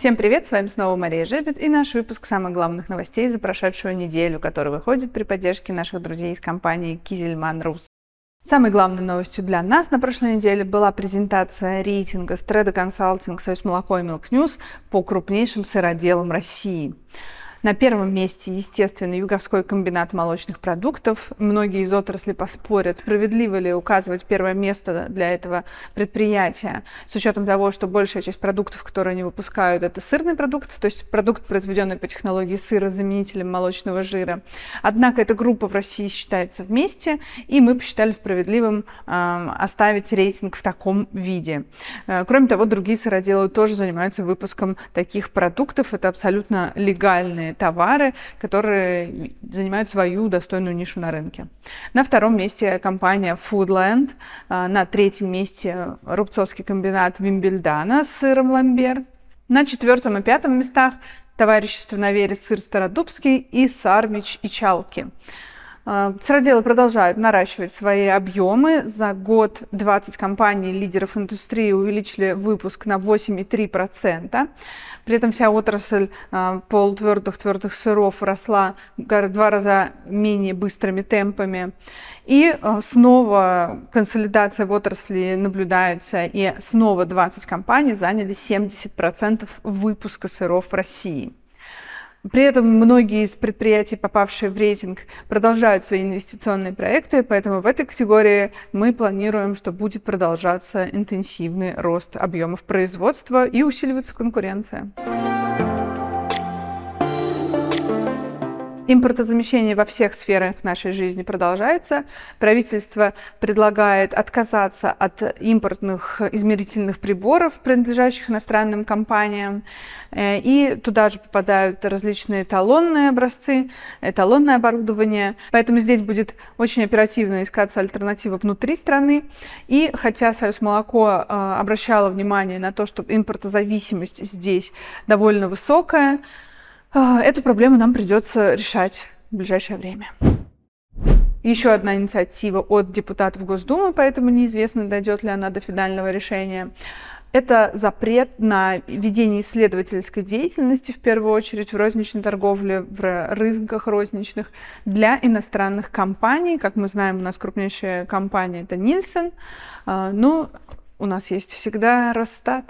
Всем привет, с вами снова Мария Жебет и наш выпуск самых главных новостей за прошедшую неделю, который выходит при поддержке наших друзей из компании Кизельман Рус. Самой главной новостью для нас на прошлой неделе была презентация рейтинга Стреда Консалтинг Союз Молоко и News по крупнейшим сыроделам России. На первом месте, естественно, Юговской комбинат молочных продуктов. Многие из отрасли поспорят, справедливо ли указывать первое место для этого предприятия, с учетом того, что большая часть продуктов, которые они выпускают, это сырный продукт, то есть продукт, произведенный по технологии сыра с заменителем молочного жира. Однако эта группа в России считается вместе, и мы посчитали справедливым э, оставить рейтинг в таком виде. Э, кроме того, другие сыроделы тоже занимаются выпуском таких продуктов. Это абсолютно легальные товары, которые занимают свою достойную нишу на рынке. На втором месте компания Foodland, а, на третьем месте рубцовский комбинат Вимбельдана с сыром ламбер. На четвертом и пятом местах товарищество на вере сыр Стародубский и Сармич и Чалки. А, Сыроделы продолжают наращивать свои объемы. За год 20 компаний лидеров индустрии увеличили выпуск на 8,3%. При этом вся отрасль а, полутвердых, твердых сыров росла в два раза менее быстрыми темпами. И а, снова консолидация в отрасли наблюдается, и снова 20 компаний заняли 70% выпуска сыров в России. При этом многие из предприятий, попавшие в рейтинг, продолжают свои инвестиционные проекты, поэтому в этой категории мы планируем, что будет продолжаться интенсивный рост объемов производства и усиливаться конкуренция. Импортозамещение во всех сферах нашей жизни продолжается. Правительство предлагает отказаться от импортных измерительных приборов, принадлежащих иностранным компаниям. Э, и туда же попадают различные эталонные образцы, эталонное оборудование. Поэтому здесь будет очень оперативно искаться альтернатива внутри страны. И хотя Союз Молоко э, обращало внимание на то, что импортозависимость здесь довольно высокая, эту проблему нам придется решать в ближайшее время. Еще одна инициатива от депутатов Госдумы, поэтому неизвестно, дойдет ли она до финального решения. Это запрет на ведение исследовательской деятельности, в первую очередь в розничной торговле, в рынках розничных, для иностранных компаний. Как мы знаем, у нас крупнейшая компания – это Нильсон. А, но у нас есть всегда Росстат.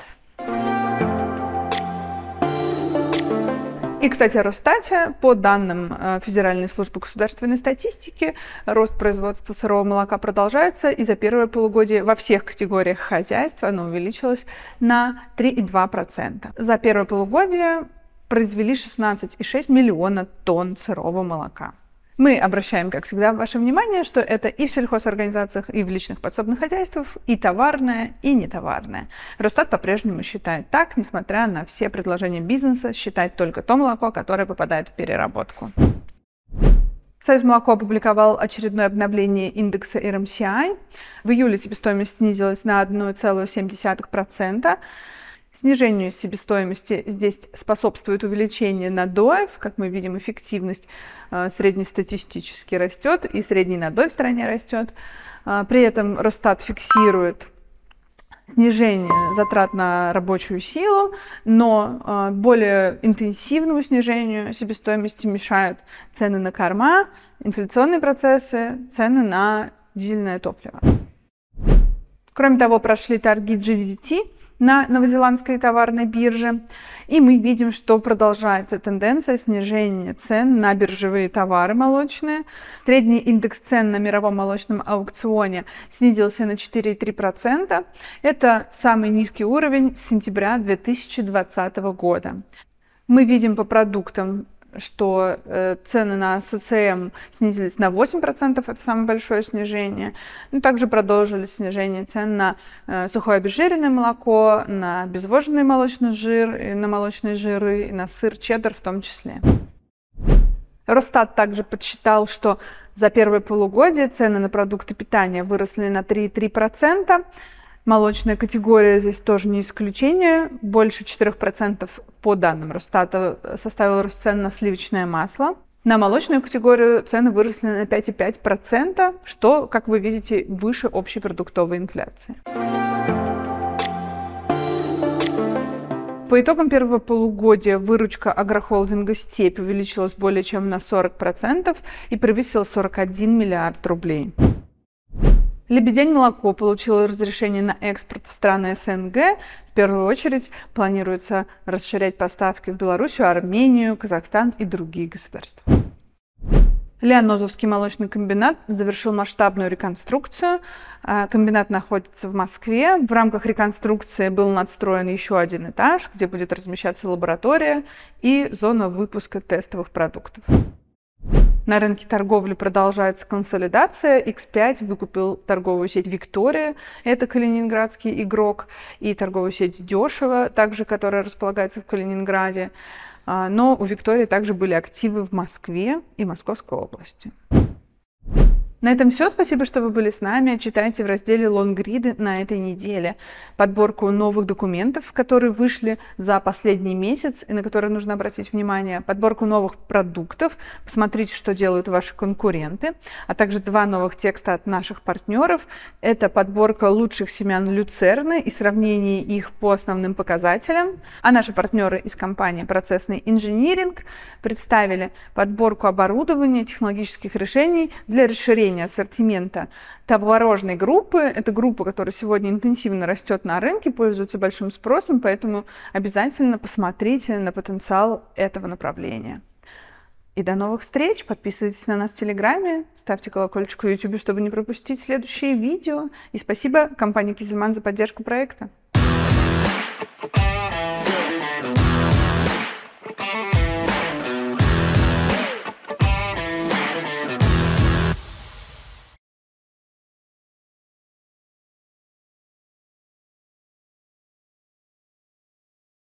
И, кстати, о Росстате. По данным э, Федеральной службы государственной статистики, рост производства сырого молока продолжается, и за первое полугодие во всех категориях хозяйства оно увеличилось на 3,2%. За первое полугодие произвели 16,6 миллиона тонн сырого молока. Мы обращаем, как всегда, ваше внимание, что это и в сельхозорганизациях, и в личных подсобных хозяйствах, и товарное, и нетоварное. Росстат по-прежнему считает так, несмотря на все предложения бизнеса, считать только то молоко, которое попадает в переработку. Союз молоко опубликовал очередное обновление индекса RMCI. В июле себестоимость снизилась на 1,7%. Снижению себестоимости здесь способствует увеличение надоев. Как мы видим, эффективность э, среднестатистически растет, и средний надой в стране растет. Э, при этом Росстат фиксирует снижение затрат на рабочую силу, но э, более интенсивному снижению себестоимости мешают цены на корма, инфляционные процессы, цены на дизельное топливо. Кроме того, прошли торги GDT – на новозеландской товарной бирже. И мы видим, что продолжается тенденция снижения цен на биржевые товары молочные. Средний индекс цен на мировом молочном аукционе снизился на 4,3%. Это самый низкий уровень с сентября 2020 года. Мы видим по продуктам что э, цены на ССМ снизились на 8%, это самое большое снижение. Ну, также продолжили снижение цен на э, сухое обезжиренное молоко, на безвожный молочный жир, и на молочные жиры, и на сыр чеддер в том числе. Росстат также подсчитал, что за первое полугодие цены на продукты питания выросли на 3,3%, Молочная категория здесь тоже не исключение. Больше 4% по данным Росстата составил рост цен на сливочное масло. На молочную категорию цены выросли на 5,5%, что, как вы видите, выше общей продуктовой инфляции. По итогам первого полугодия выручка агрохолдинга «Степь» увеличилась более чем на 40% и превысила 41 миллиард рублей. Лебедень молоко получило разрешение на экспорт в страны СНГ. В первую очередь планируется расширять поставки в Белоруссию, Армению, Казахстан и другие государства. Леонозовский молочный комбинат завершил масштабную реконструкцию. А, комбинат находится в Москве. В рамках реконструкции был надстроен еще один этаж, где будет размещаться лаборатория и зона выпуска тестовых продуктов. На рынке торговли продолжается консолидация. X5 выкупил торговую сеть «Виктория», это калининградский игрок, и торговую сеть «Дешево», также которая располагается в Калининграде. А, но у «Виктории» также были активы в Москве и Московской области. На этом все. Спасибо, что вы были с нами. Читайте в разделе «Лонгриды» на этой неделе подборку новых документов, которые вышли за последний месяц и на которые нужно обратить внимание, подборку новых продуктов, посмотрите, что делают ваши конкуренты, а также два новых текста от наших партнеров. Это подборка лучших семян люцерны и сравнение их по основным показателям. А наши партнеры из компании «Процессный инжиниринг» представили подборку оборудования, технологических решений для расширения расширение ассортимента товарожной группы. Это группа, которая сегодня интенсивно растет на рынке, пользуется большим спросом, поэтому обязательно посмотрите на потенциал этого направления. И до новых встреч. Подписывайтесь на нас в Телеграме, ставьте колокольчик в YouTube, чтобы не пропустить следующие видео. И спасибо компании Кизельман за поддержку проекта.